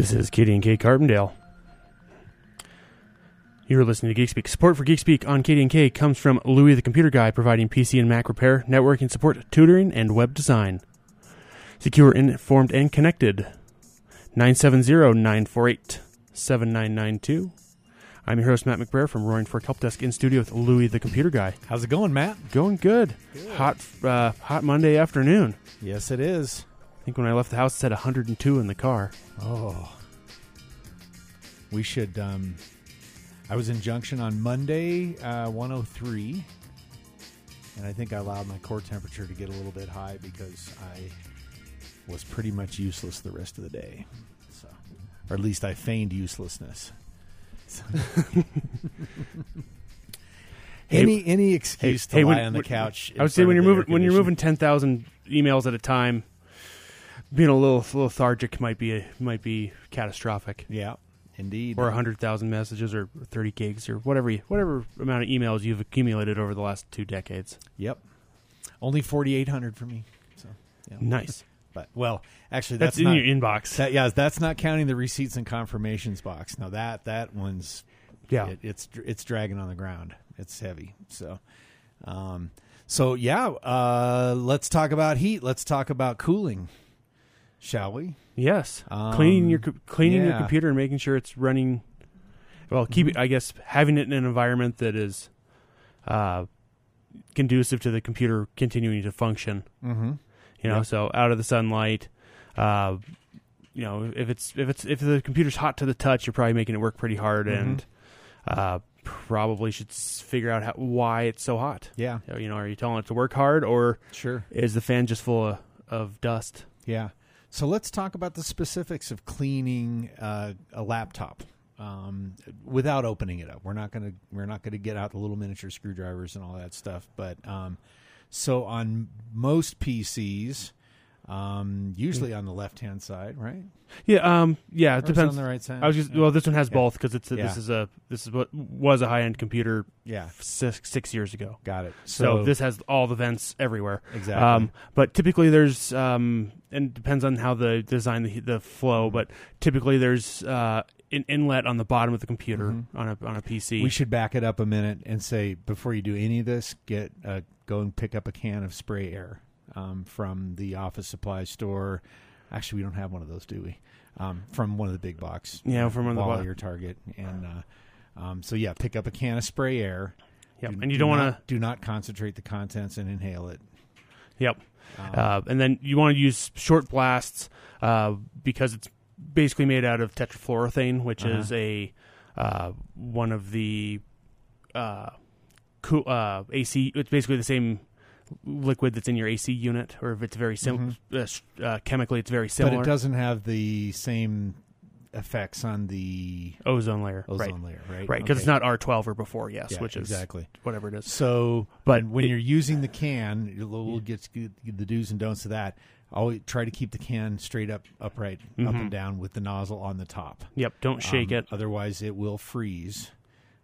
This is KDNK Carbondale. You're listening to GeekSpeak. Support for GeekSpeak on KDNK comes from Louis the Computer Guy, providing PC and Mac repair, networking support, tutoring, and web design. Secure, informed, and connected. 970-948-7992. I'm your host, Matt McBrayer from Roaring Fork Help Desk in studio with Louis the Computer Guy. How's it going, Matt? Going good. Hot, uh, hot Monday afternoon. Yes, it is. I think when I left the house, it said 102 in the car. Oh, we should. Um, I was in Junction on Monday, uh, 103, and I think I allowed my core temperature to get a little bit high because I was pretty much useless the rest of the day. So, or at least I feigned uselessness. So- any any excuse to hey, lie when- on the when- couch. I would say when you're moving when you're moving ten thousand emails at a time, being a little lethargic might be might be catastrophic. yeah, indeed. Or hundred thousand messages, or thirty gigs, or whatever you, whatever amount of emails you've accumulated over the last two decades. Yep. Only 4,800 for me. So, yeah. Nice. But well, actually, That's, that's, in not. your inbox. that, yeah, that's not counting the receipts and confirmations box. Now that that one's yeah. it, it's it's dragging on the ground. It's heavy. So, um, so yeah, uh, let's talk about heat. Let's talk about cooling, shall we? Yes. Um, cleaning your co- cleaning your computer and making sure it's running. Well, keep Mm-hmm. I guess having it in an environment that is uh, conducive to the computer continuing to function. Mm-hmm. you know Yeah. so out of the sunlight uh you know if it's if it's if the computer's hot to the touch you're probably making it work pretty hard Mhm. and uh probably should figure out how, why it's so hot Yeah, you know are you telling it to work hard or sure. is the fan just full of, of dust Yeah. So let's talk about the specifics of cleaning uh, a laptop um, without opening it up. We're not gonna we're not gonna get out the little miniature screwdrivers and all that stuff. But um, so on most PCs, um, usually on the left hand side, right? yeah um yeah Or it is it depends on the right side. i was just Yeah. well this one has Yeah. both because it's a, Yeah. this is a this is what was a high-end computer yeah, six, six years ago got it. so, So, this has all the vents everywhere exactly. Um, but typically there's um, and it depends on how the design the, the flow. But typically there's uh, an inlet on the bottom of the computer Mhm. on a on a PC. we should back it up a minute and say before you do any of this, get uh, go and pick up a can of spray air um, from the office supply store. Actually, we don't have one of those, do we? Um, from one of the big box, Yeah, from one of the bo- or Target, and uh, um, so yeah, pick up a can of spray air. yep, Do- and you do don't want to do not concentrate the contents and inhale it. Yep, Um, uh, and then you want to use short blasts uh, because it's basically made out of tetrafluoroethane, which Uh-huh. is a uh, one of the uh, cool uh, AC. It's basically the same liquid that's in your AC unit, or if it's very sim- uh, s- uh, chemically, it's very similar. Mm-hmm. but it doesn't have the same effects on the ozone layer, right? ozone layer, right? Right, because Okay. it's not R twelve or before, yes, Yeah, which is exactly. whatever it is. So, But when it- you're using the can, we'll we'll get the do's and don'ts of that. Always try to keep the can straight up, upright, up Mhm. and down with the nozzle on the top. Yep, don't shake Um, it. otherwise it will freeze.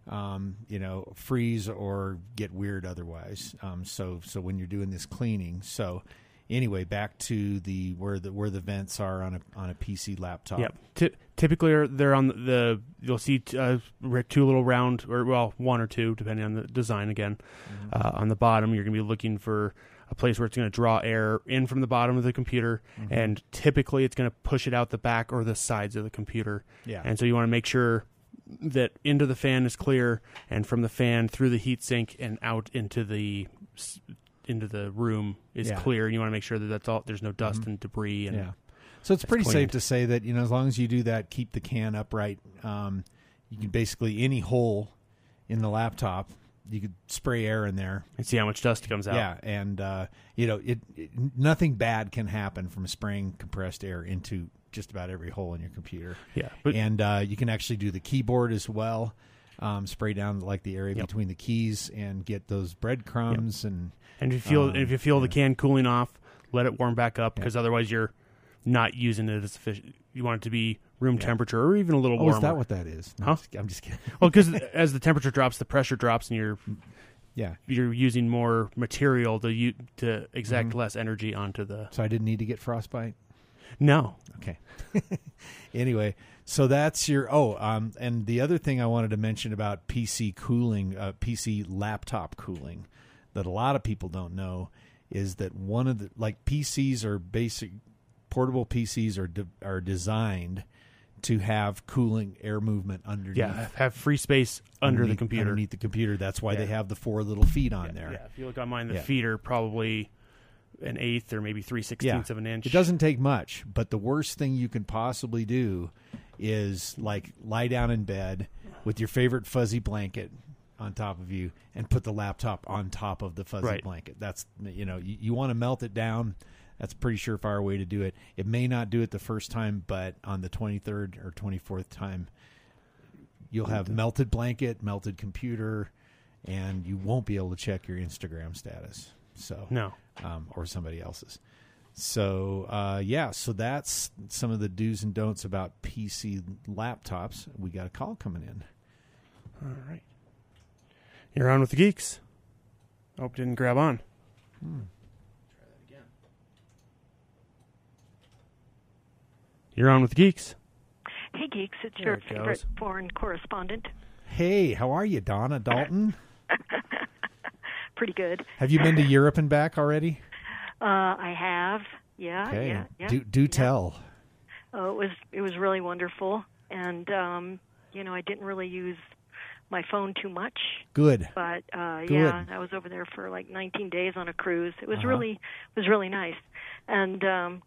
Um, you know, freeze or get weird otherwise. Um, so, so when you're doing this cleaning, so anyway, back to the where the where the vents are on a on a PC laptop. Yep. Ty- typically, they're on the. You'll see uh, two little round, or well, one or two, depending on the design. Again, Mhm. uh, on the bottom, you're going to be looking for a place where it's going to draw air in from the bottom of the computer, Mhm. and typically it's going to push it out the back or the sides of the computer. yeah, And so you want to make sure that into the fan is clear, and from the fan through the heat sink and out into the into the room is Yeah. clear. And you want to make sure that that's all. There's no dust Mhm. and debris. And yeah. So it's it's pretty cleaned. safe to say that you know as long as you do that, keep the can upright. Um, you can basically any hole in the laptop, you could spray air in there. and see how much dust comes out. Yeah, and uh, you know it, it. Nothing bad can happen from spraying compressed air into just about every hole in your computer. yeah. But and uh, you can actually do the keyboard as well. Um, spray down like the area Yep. between the keys and get those breadcrumbs and And if you feel Um, if you feel the can cooling off, let it warm back up Yeah. because otherwise you're not using it as efficient. You want it to be room Yeah. temperature or even a little oh, warmer. is that what that is? No, Huh? I'm just- I'm just kidding. well, because as the temperature drops, the pressure drops, and you're Yeah, you're using more material to u- to exact Mhm. less energy onto the. so I didn't need to get frostbite. No. Okay. anyway, so that's your oh, um, and the other thing I wanted to mention about PC cooling, uh, PC laptop cooling, that a lot of people don't know is that one of the like PCs are basic portable PCs are de- are designed to have cooling air movement underneath. Yeah, have free space under the computer. Underneath the computer. That's why they have the four little feet on yeah, there. Yeah, if you look on mine, the Yeah. feet are probably an eighth or maybe three sixteenths of an inch. It doesn't take much, but the worst thing you can possibly do is like lie down in bed with your favorite fuzzy blanket on top of you and put the laptop on top of the fuzzy Right. blanket. That's you know, you, you want to melt it down. That's a pretty surefire way to do it. It may not do it the first time, but on the 23rd or 24th time, you'll have melted blanket, melted computer, and you won't be able to check your Instagram status. So No. Um, or somebody else's. So uh, yeah, so that's some of the do's and don'ts about PC laptops. We got a call coming in. All right. You're on with the geeks. Hope didn't grab on. You're on with the geeks. Hey, geeks, it's There your it favorite goes. foreign correspondent. Hey, how are you, Donna Dalton? Pretty good. Have you been to Europe and back already? Uh, I have. Yeah, Okay, yeah, yeah. do do tell. Oh, it was it was really wonderful, and um, you know, I didn't really use my phone too much, Good. but uh, Good. yeah, I was over there for like 19 days on a cruise. It was Uh-huh. really it was really nice, and um,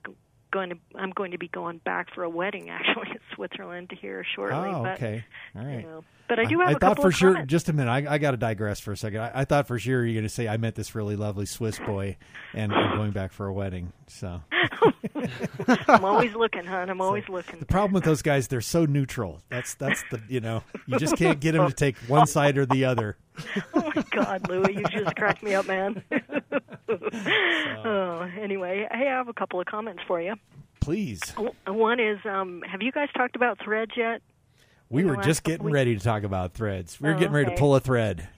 going to I'm going to be going back for a wedding actually in Switzerland here shortly. Oh, but, okay. All You know, but I do have I a thought for sure. Just a minute. I, I got to digress for a second. I, I thought for sure you're going to say I met this really lovely Swiss boy, and I'm going back for a wedding. So I'm always looking, hon. I'm always looking. The problem with those guys, they're so neutral. That's that's the you know you just can't get them to take one side or the other. Oh my God, Louie, you just cracked me up, man. oh, anyway, hey, I have a couple of comments for you. Please, One is, um, have you guys talked about Threads yet? we were just getting weeks. ready to talk about threads. We were Oh, getting ready to pull a thread.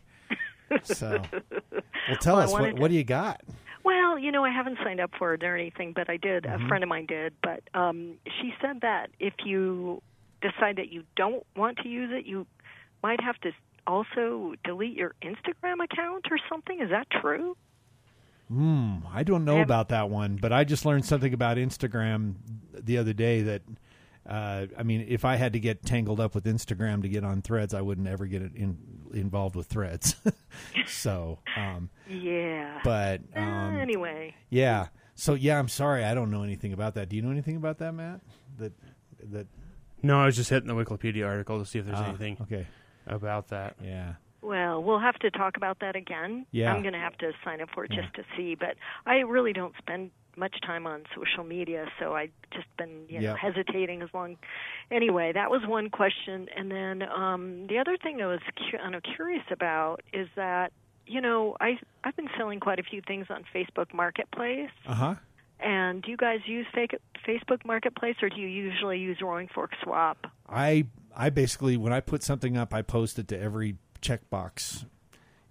So, well, tell Well, us what wanted what do you got? Well, you know, I haven't signed up for it or anything, but I did. Mm-hmm. A friend of mine did. But um, she said that if you decide that you don't want to use it, you might have to also delete your Instagram account or something. Is that true? Hmm, I don't know about that one, but I just learned something about Instagram the other day that. Uh, I mean, if I had to get tangled up with Instagram to get on Threads, I wouldn't ever get it in, involved with Threads. so, um, Yeah. but Uh, um, anyway, Yeah. So yeah, I'm sorry, I don't know anything about that. Do you know anything about that, Matt? That that No, I was just hitting the Wikipedia article to see if there's ah, anything Okay. about that. Yeah. Well, we'll have to talk about that again. Yeah. I'm going to have to sign up for it Yeah. just to see, but I really don't spend much time on social media, so I've just been, you know, Yep. hesitating as long. Anyway, that was one question, and then um the other thing I was cu- of curious about is that you know, I I've been selling quite a few things on Facebook Marketplace. Uh huh. And do you guys use fake, Facebook Marketplace, or do you usually use Roaring Fork Swap? I I basically when I put something up, I post it to every checkbox.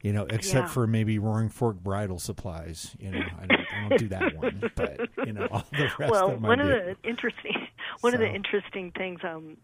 You know, except Yeah. for maybe Roaring Fork bridal supplies. You know, I don't, I don't do that one, but you know, all the rest well, of one of the interesting one of the interesting things um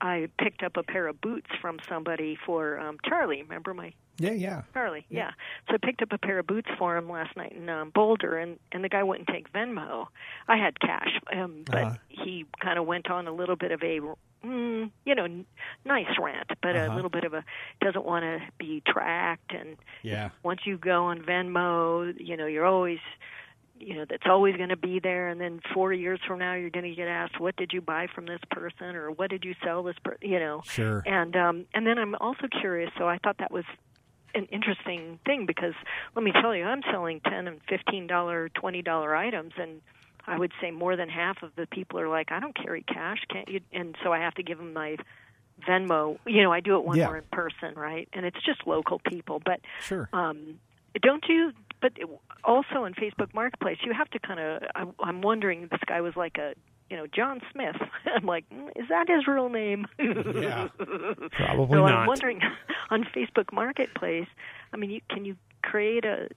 I picked up a pair of boots from somebody for um Charlie. Remember my yeah, yeah, Charlie? Yeah. Yeah. So I picked up a pair of boots for him last night in um, Boulder, and and the guy wouldn't take Venmo. I had cash, um, but Uh-huh. he kind of went on a little bit of a, mm, you know, n- nice rant, but Uh-huh. a little bit of a doesn't want to be tracked, and yeah. once you go on Venmo, you know, you're always you know that's always going to be there and then 4 years from now you're going to get asked what did you buy from this person or what did you sell this per-, you know Sure. and um and then I'm also curious so I thought that was an interesting thing because let me tell you I'm selling 10 and 15 dollar 20 dollar items and I would say more than half of the people are like I don't carry cash can't you and so I have to give them my Venmo you know I do it one Yeah. we're in person right and it's just local people but Sure. um, don't you? But also in Facebook Marketplace, you have to kind of. I'm wondering. This guy was like a, you know, John Smith. I'm like, mm, is that his real name? Yeah. Probably so not. I'm wondering on Facebook Marketplace. I mean, you, can you create a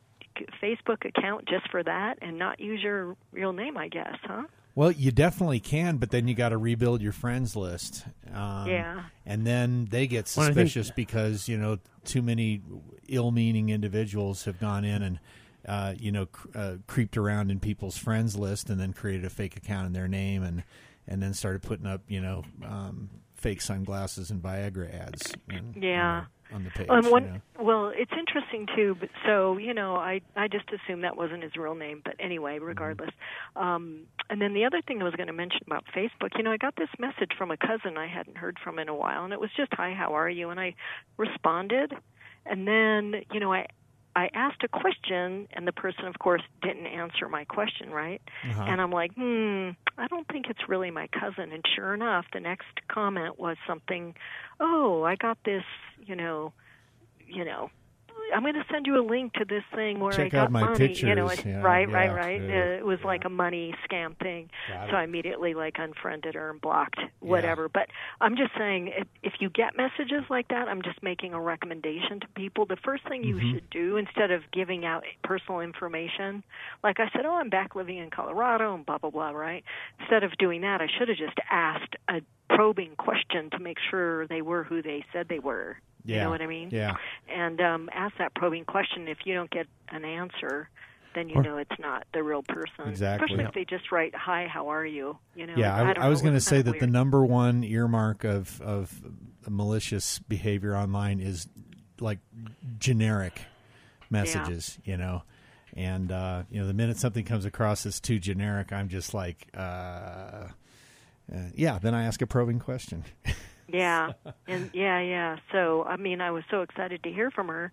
Facebook account just for that and not use your real name? I guess, huh? Well, you definitely can, but then you got to rebuild your friends list. Um, Yeah. and then they get Well, think- suspicious because you know too many ill-meaning individuals have gone in and uh, you know cr- uh, creeped around in people's friends list and then created a fake account in their name and and then started putting up you know um, fake sunglasses and Viagra ads. in- Yeah. On the page. Um, you know. Well, it's interesting too. But so you know, I I just assumed that wasn't his real name. But anyway, Mm-hmm. regardless. Um, and then the other thing I was going to mention about Facebook, you know, I got this message from a cousin I hadn't heard from in a while, and it was just, "Hi, how are you?" And I responded, and then you know, I I asked a question, and the person, of course, didn't answer my question, right? Uh-huh. And I'm like, hmm, I don't think it's really my cousin. And sure enough, the next comment was something, oh, I got this, you know, you know, I'm going to send you a link to this thing where Check I got out my money. You know, pictures. it- Yeah, right, right, yeah, right. yeah, Uh, it was yeah. like a money scam thing. So. I immediately like unfriended her and blocked whatever. But I'm just saying, if, if you get messages like that, I'm just making a recommendation to people. The first thing you Mm-hmm. should do instead of giving out personal information, like I said, oh, I'm back living in Colorado and blah blah blah, right? Instead of doing that, I should have just asked a probing question to make sure they were who they said they were. You know what I mean? Yeah. And um, ask that probing question. If you don't get an answer, then you Or- know it's not the real person. Exactly. Especially if they just write, "Hi, how are you?" You know. Yeah, I, don't I was going to say that the number one earmark of of malicious behavior online is like generic messages, Yeah. you know. And uh, you know, the minute something comes across as too generic, I'm just like, uh, uh, yeah. Then I ask a probing question. Yeah, and yeah, yeah. So I mean, I was so excited to hear from her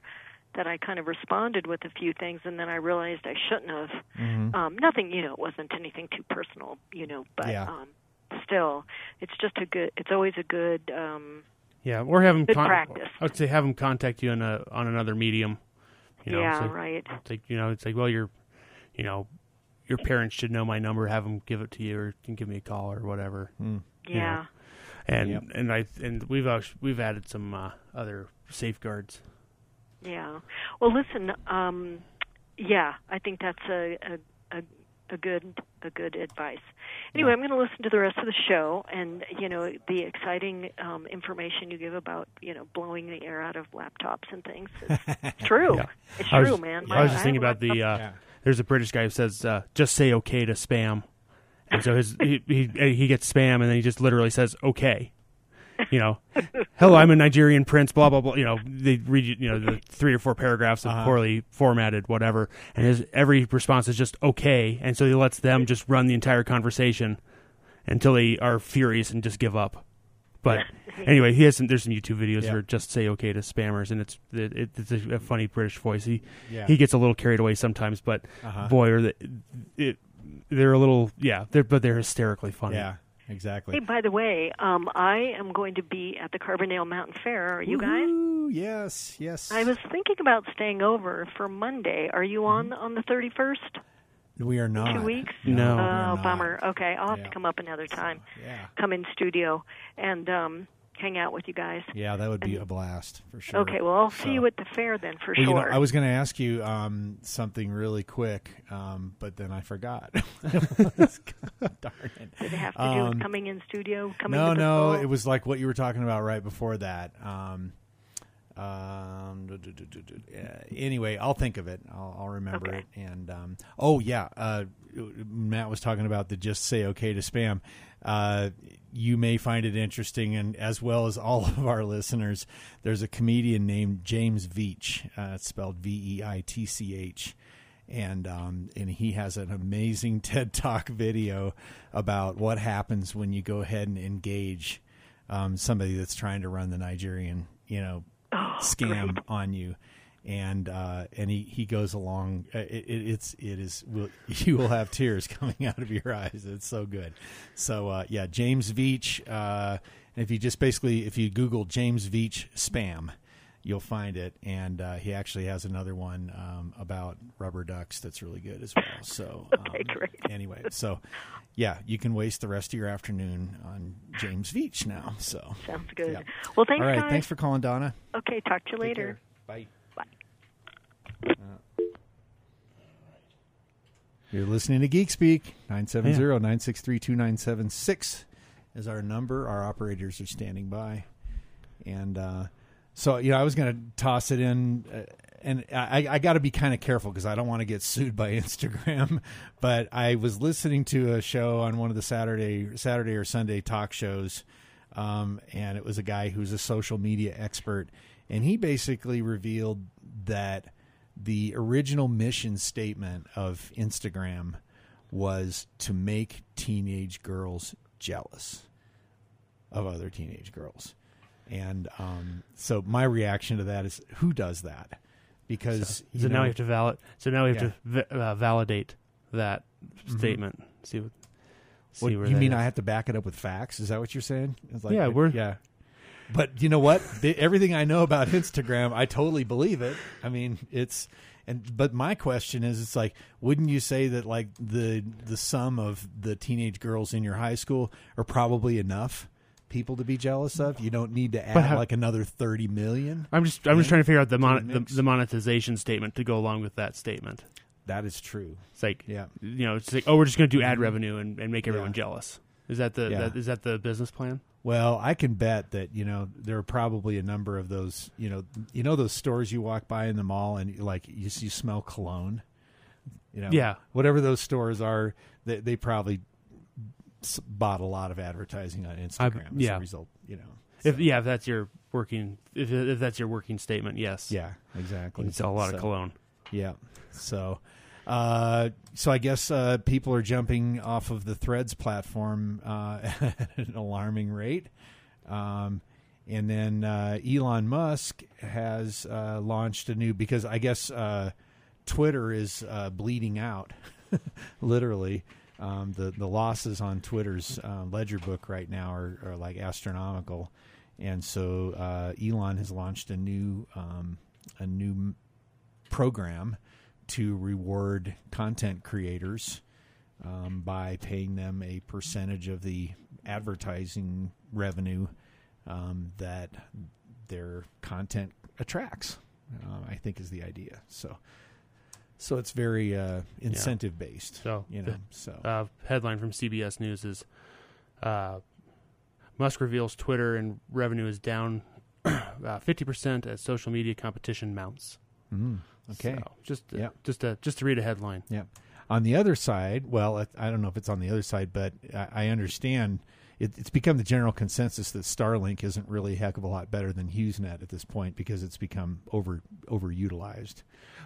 that I kind of responded with a few things, and then I realized I shouldn't have. Mm-hmm. Um, nothing, you know, it wasn't anything too personal, you know, but Yeah. um, still, it's just a good. It's always a good. Um, Yeah, or have them. Good practice. I would say have them contact you on a on another medium. You know, yeah, so right. It's like you know, it's like well, your, you know, your parents should know my number. Have them give it to you, or you can give me a call or whatever. Mm. Yeah. And Yep. and I and we've act- we've added some uh, other safeguards. Yeah. Well, listen. Um, yeah, I think that's a a, a a good a good advice. Anyway, I'm going to listen to the rest of the show, and you know the exciting um, information you give about you know blowing the air out of laptops and things. It's true. Yeah. It's I was, true, man. I was just have thinking about the. Uh, Yeah. There's a British guy who says, uh, "Just say okay to spam," and so his he, he he gets spam, and then he just literally says okay. You know, hello, I'm a Nigerian prince. Blah blah blah. You know, they read you know the three or four paragraphs of Uh-huh. poorly formatted whatever, and his every response is just okay, and so he lets them just run the entire conversation until they are furious and just give up. But anyway, he has some. There's some YouTube videos Yeah. where just say okay to spammers, and it's it, it's a, funny British voice. He Yeah. he gets a little carried away sometimes, but Uh-huh. boy, or they, it, they're a little yeah, they're but they're hysterically funny. Yeah. Exactly. Hey, by the way, um, I am going to be at the Carbondale Mountain Fair. Are you guys? Woo-hoo, Yes. Yes. I was thinking about staying over for Monday. Are you on on the 31st? We are not. Two weeks? No. we Oh, are not. bummer. Okay, I'll have Yeah. to come up another time. Yeah. Come in studio and um, hang out with you guys. Yeah, that would be a blast for sure. Okay, well, I'll see you at the fair then for Well, you know, sure. I was going to ask you um, something really quick, um, but then I forgot. Darn it. Did it have to do Um, with coming in studio? Coming No, to the no, school? it was like what you were talking about right before that. Um, um, du- du- du- yeah, anyway, I'll think of it. I'll, I'll remember Okay. it. And um, oh yeah, uh, Matt was talking about the just say okay to spam. Uh, you may find it interesting, and as well as all of our listeners, there's a comedian named James Veitch. Uh, it's spelled V E I T C H and um, and he has an amazing TED Talk video about what happens when you go ahead and engage um, somebody that's trying to run the Nigerian, you know, scam on you. And uh, and he, he goes along. uh, It, it, it's it is will, you will have tears coming out of your eyes. It's so good. So uh, yeah, James Veitch. Uh, if you just basically if you Google James Veitch spam, you'll find it. And uh, he actually has another one um, about rubber ducks that's really good as well. So Okay, um, great. Anyway, so yeah, you can waste the rest of your afternoon on James Veitch now. So Sounds good. Yeah. Well, thanks, all right, guys. thanks for calling, Donna. okay, talk to you Take later. care. Bye. Bye. You're listening to Geek Speak. 970-963-2976 is our number. Our operators are standing by. And uh, so, you know, I was going to toss it in, uh, and I, I got to be kind of careful because I don't want to get sued by Instagram. But I was listening to a show on one of the Saturday, Saturday or Sunday talk shows, um, and it was a guy who's a social media expert, and he basically revealed that the original mission statement of Instagram was to make teenage girls jealous of other teenage girls. And um, so my reaction to that is, who does that? Because So, so now know- you have to valid. So now we have Yeah. to uh, validate that Mhm. statement. See what. See where you mean is. I have to back it up with facts? Is that what you're saying? It's like, Yeah, we're- yeah. But you know what? Everything I know about Instagram, I totally believe it. I mean, it's and but my question is, it's like, wouldn't you say that like the the sum of the teenage girls in your high school are probably enough people to be jealous of? You don't need to add how- like another thirty million. I'm just I'm just trying to figure out the, mon- the the monetization statement to go along with that statement. That is true. It's like Yeah. you know, it's like oh, we're just going to do ad revenue and, and make everyone Yeah. jealous. Is that the Yeah. that, is that the business plan? Well, I can bet that you know there are probably a number of those. You know, you know those stores you walk by in the mall and like you, you smell cologne. You know, Yeah. whatever those stores are, they, they probably bought a lot of advertising on Instagram as yeah. a result. You know, If yeah, if that's your working if if that's your working statement, yes. yeah, You exactly. can sell a lot So, of cologne. Yeah, so. Uh, so I guess uh, people are jumping off of the Threads platform uh, at an alarming rate. Um, and then uh, Elon Musk has uh, launched a new because I guess uh, Twitter is uh, bleeding out, literally. Um, the the losses on Twitter's uh, ledger book right now are, are like astronomical, and so uh, Elon has launched a new um, a new program to reward content creators um, by paying them a percentage of the advertising revenue um, that their content attracts. Uh, I think is the idea. So, so it's very uh, incentive based. So you know, so uh, headline from CBS News is uh, Musk reveals Twitter and revenue is down uh, fifty percent as social media competition mounts. Mm, okay. So, just to, Yep. just to just to read a headline. Yeah. On the other side, well, I- I don't know if it's on the other side, but I, I understand it, it's become the general consensus that Starlink isn't really a heck of a lot better than HughesNet at this point because it's become over overutilized.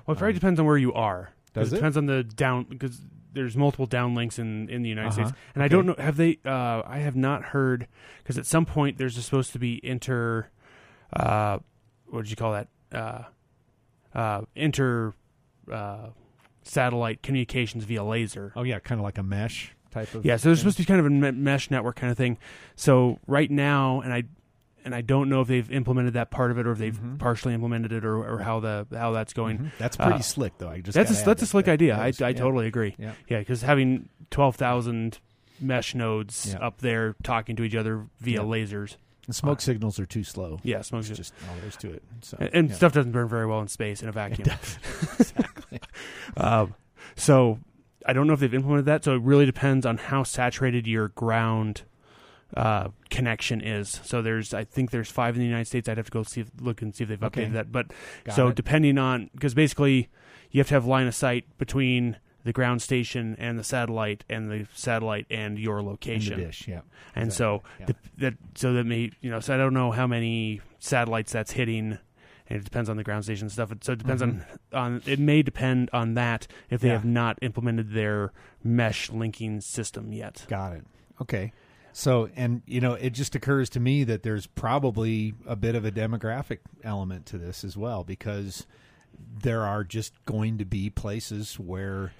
Well, it probably Um, depends on where you are. Does it it? depends on the down because there's multiple downlinks in in the United Uh-huh. States, and I don't know have they. Uh, I have not heard because at some point there's supposed to be inter. Uh, what did you call that? Uh, uh, inter. Uh, satellite communications via laser. Oh yeah, kind of like a mesh type of. Yeah, so there's thing. supposed to be kind of a mesh network kind of thing. So right now, and I and I don't know if they've implemented that part of it or if they've Mhm. partially implemented it or, or how the how that's going. Mhm. That's pretty uh, slick, though. I just That's a, that's a slick that- idea. I, I yeah. totally agree. Yeah. Yeah, because having twelve thousand mesh nodes Yeah. up there talking to each other via Yeah. lasers. The smoke signals are too slow. Yeah, smoke. It's just all there is to it. So, and and yeah. stuff doesn't burn very well in space in a vacuum. exactly. Um, so I don't know if they've implemented that. So it really depends on how saturated your ground uh, connection is. So there's, I think there's five in the United States. I'd have to go see, if, look and see if they've Okay. updated that. But Got so it. depending on, because basically you have to have line of sight between the ground station and the satellite, and the satellite and your location. dish, yeah. And so Exactly, the, that so that may you know so I don't know how many satellites that's hitting, and it depends on the ground station stuff. So it depends on on it may depend on that if they Mm-hmm. Yeah. have not implemented their mesh linking system yet. Got it. Okay. So, and you know, it just occurs to me that there's probably a bit of a demographic element to this as well, because there are just going to be places where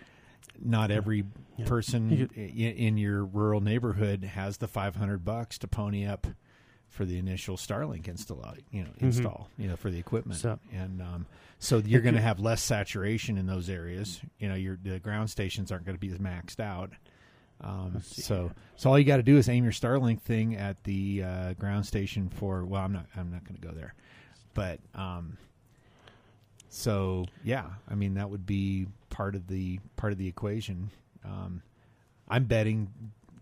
not every Yeah. person You in your rural neighborhood has the 500 bucks to pony up for the initial Starlink install, you know, install, you know, for the equipment. So- and um, so you're going to have less saturation in those areas. You know, your the ground stations aren't going to be as maxed out. Um, so here. so all you got to do is aim your Starlink thing at the uh, ground station for. Well, I'm not. I'm not going to go there, but um, so yeah, I mean that would be part of the part of the equation. Um, I'm betting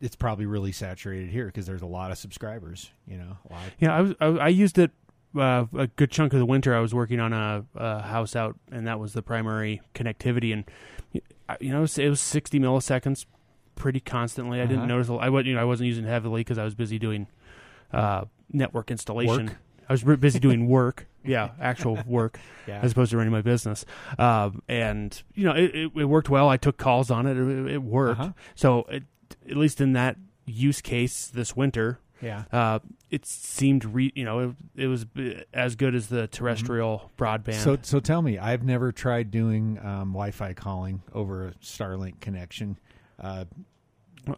it's probably really saturated here because there's a lot of subscribers. You know, a lot. Of, Yeah, I was I, I used it uh, a good chunk of the winter. I was working on a, a house out, and that was the primary connectivity. And you know, it was, it was sixty milliseconds pretty constantly. I Uh-huh. didn't notice. I wasn't you know I wasn't using it heavily because I was busy doing uh, network installation. Work? I was busy doing work. Yeah, actual work yeah. as opposed to running my business. Um, and you know, it, it, it worked well. I took calls on it. It, it worked. Uh-huh. So it, at least in that use case this winter, yeah. uh, it seemed re- you know it, it was as good as the terrestrial broadband. So so tell me, I've never tried doing um, Wi-Fi calling over a Starlink connection. Uh,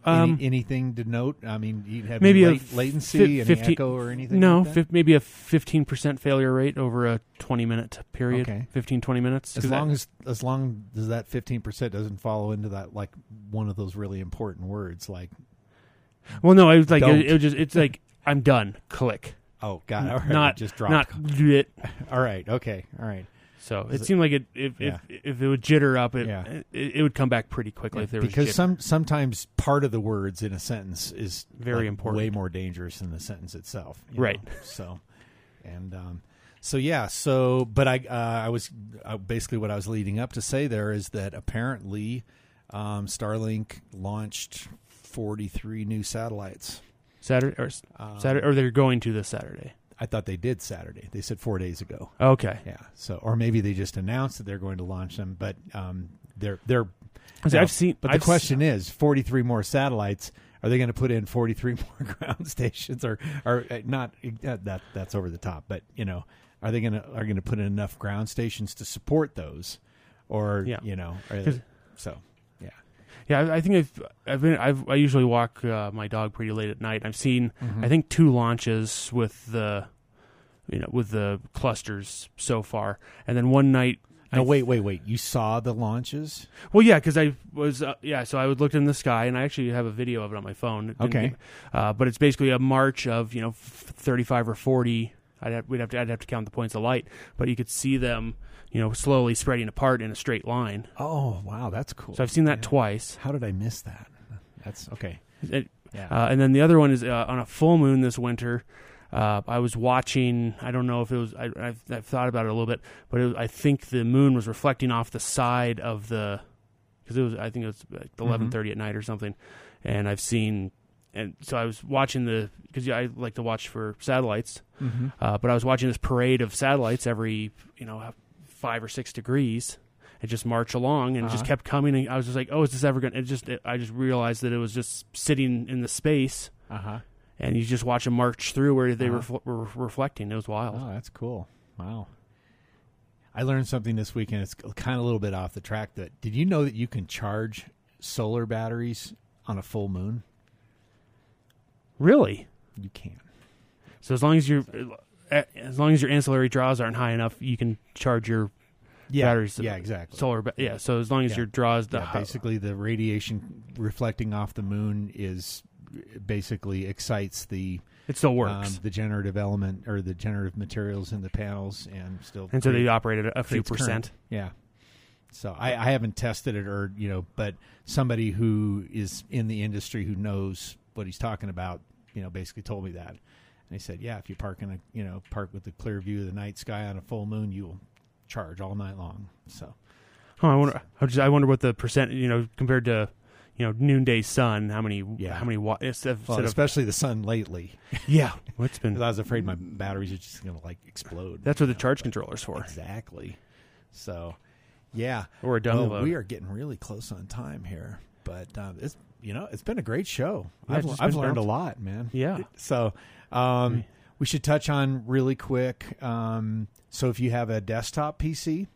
um, any, anything to note? I mean, you have maybe any a late- latency, fi- any 15 echo, or anything? no, like maybe a fifteen percent failure rate over a twenty minute period. Okay. 15, 20 minutes. as long that- as as long as that fifteen percent doesn't follow into that like one of those really important words like well, no, it was like it, it was just it's like I'm done. Click. oh god, all right, not just drop. not it. all right, okay, all right. So it it- seemed like it if, Yeah. if if it would jitter up, it Yeah. it, it would come back pretty quickly if there because jitter. some sometimes part of the words in a sentence is Very like, important. way more dangerous than the sentence itself. Right. know? So, and um, so yeah. So, but I uh, I was uh, basically what I was leading up to say there is that apparently um, Starlink launched forty three new satellites. Saturday or Um, Saturday or they're going to this Saturday. I thought they did Saturday. They said four days ago. Okay. Yeah. So, or maybe they just announced that they're going to launch them, but um, they're they're. I've seen But I've the s- question is, forty three more satellites. Are they going to put in forty three more ground stations, or or uh, not? Uh, that that's over the top. But you know, are they going to are going to put in enough ground stations to support those, or Yeah. you know, so yeah. I, I think I've I've been I've I usually walk uh, my dog pretty late at night. I've seen Mm-hmm. I think two launches with the you know with the clusters so far, and then one night. No, I, wait, wait, wait. You saw the launches? Well, yeah, because I was uh, yeah, so I would look in the sky, and I actually have a video of it on my phone. Okay. uh, but it's basically a march of you know f- thirty-five or forty. I'd have, we'd have to I'd have to count the points of light, but you could see them you know slowly spreading apart in a straight line. Oh, wow, that's cool. So I've seen that Yeah. twice. How did I miss that? That's okay. It, Yeah. Uh, and then the other one is uh, on a full moon this winter. Uh, I was watching. I don't know if it was. I, I've, I've thought about it a little bit, but was, I think the moon was reflecting off the side of the because it was. I think it was like eleven thirty at night or something. And I've seen, and so I was watching the because I like to watch for satellites. mm-hmm. Uh, but I was watching this parade of satellites every you know five or six degrees. and just march along and just Uh-huh. kept coming. And I was just like, "Oh, is this ever going?" to It just, it, I just realized that it was just sitting in the space, Uh huh. and you just watch them march through where they Uh-huh. refl- were reflecting. It was wild. Oh, that's cool. Wow. I learned something this weekend. It's kind of a little bit off the track. That did you know that you can charge solar batteries on a full moon? Really? You can. So as long as your as long as your ancillary draws aren't high enough, you can charge your Yeah. Batteries- Yeah. Exactly. solar. Ba- yeah. So as long as Yeah. your draws, the yeah, basically, the radiation reflecting off the moon is basically excites the it still works. um, the generative element or the generative materials in the panels, and still and so they operate at a few creates current. percent. Yeah. So I, I haven't tested it or you know, but somebody who is in the industry who knows what he's talking about, you know, basically told me that. And he said, yeah, if you park in a you know park with a clear view of the night sky on a full moon, you'll charge all night long. So Oh, I wonder. I just I wonder what the percent. You know, compared to you know noonday sun, how many Yeah. how many watt instead, well, instead of especially the sun lately, yeah. What's been 'Cause I was afraid my batteries are just going to like explode. that's what the know, charge controller's for, Exactly. So, yeah, or a well, we are getting really close on time here, but um, it's you know it's been a great show. Yeah, I've, I've been learned a lot, man. Yeah. So, um, Right. we should touch on really quick. Um, so, if you have a desktop PC,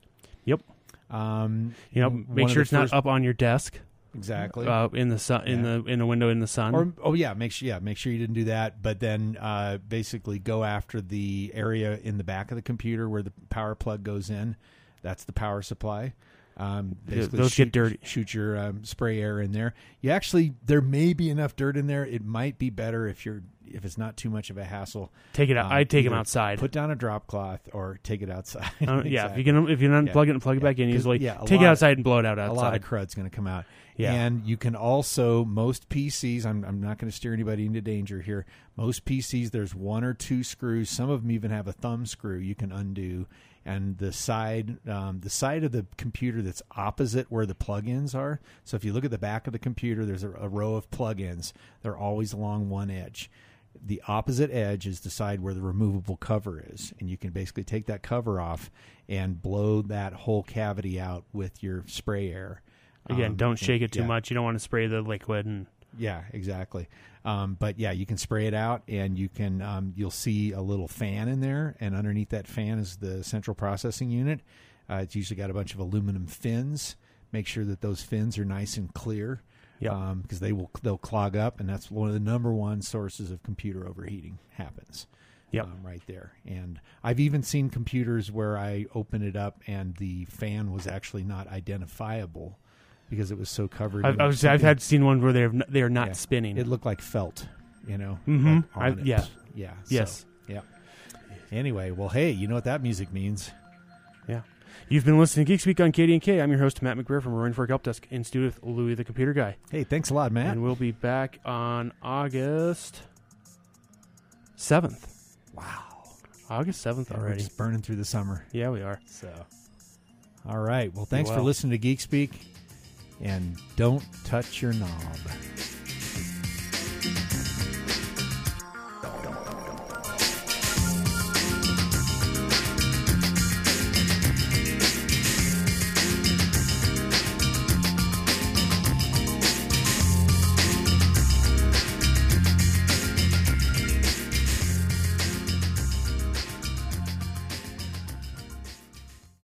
Yep. um, You know, make sure the it's not up on your desk, exactly. uh, in the sun, in Yeah. the in a window in the sun. or oh yeah, make sure yeah, make sure you didn't do that. But then uh, basically go after the area in the back of the computer where the power plug goes in. That's the power supply. Um, basically those shoot, get dirty. Shoot your um, spray air in there. You actually there may be enough dirt in there. It might be better if you're if it's not too much of a hassle, Take it out. um, I'd take them outside. Put down a drop cloth or take it outside. Uh, Yeah, if you Exactly. can, if you can unplug Yeah. it and plug it back in easily, yeah, take it outside and blow it out a lot outside. of crud's going to come out. Yeah. And you can also most PCs. I'm I'm not going to steer anybody into danger here. Most PCs, there's one or two screws. Some of them even have a thumb screw you can undo. And the side, um, the side of the computer that's opposite where the plugins are. So if you look at the back of the computer, there's a, a row of plugins. They're always along one edge. The opposite edge is the side where the removable cover is, and you can basically take that cover off and blow that whole cavity out with your spray air. Again, Um, don't shake and- it too yeah. much. You don't want to spray the liquid and Yeah, exactly. Um, but yeah, you can spray it out, and you can um, you'll see a little fan in there, and underneath that fan is the central processing unit. Uh, it's usually got a bunch of aluminum fins. Make sure that those fins are nice and clear, Yep. because they will they'll clog up, and that's one of the number one sources of computer overheating happens. Yep. um, right there. And I've even seen computers where I open it up and the fan was actually not identifiable because it was so covered. I've, in I've, I've had seen one where they're they are not Yeah. spinning. it looked like felt, you know. Mhm. on I- yeah. yeah. so, yes, yeah. Anyway, well, hey, you know what that music means? You've been listening to Geek Speak on KDNK. I'm your host Matt McBrayer from Roaring Fork Help Desk in studio with Louis the Computer Guy, Hey, thanks a lot, Matt. and we'll be back on August seventh. wow, August seventh Yeah, we're already. just burning through the summer. Yeah, we are. So, all right. Well, thanks for listening to Geek Speak, and don't touch your knob.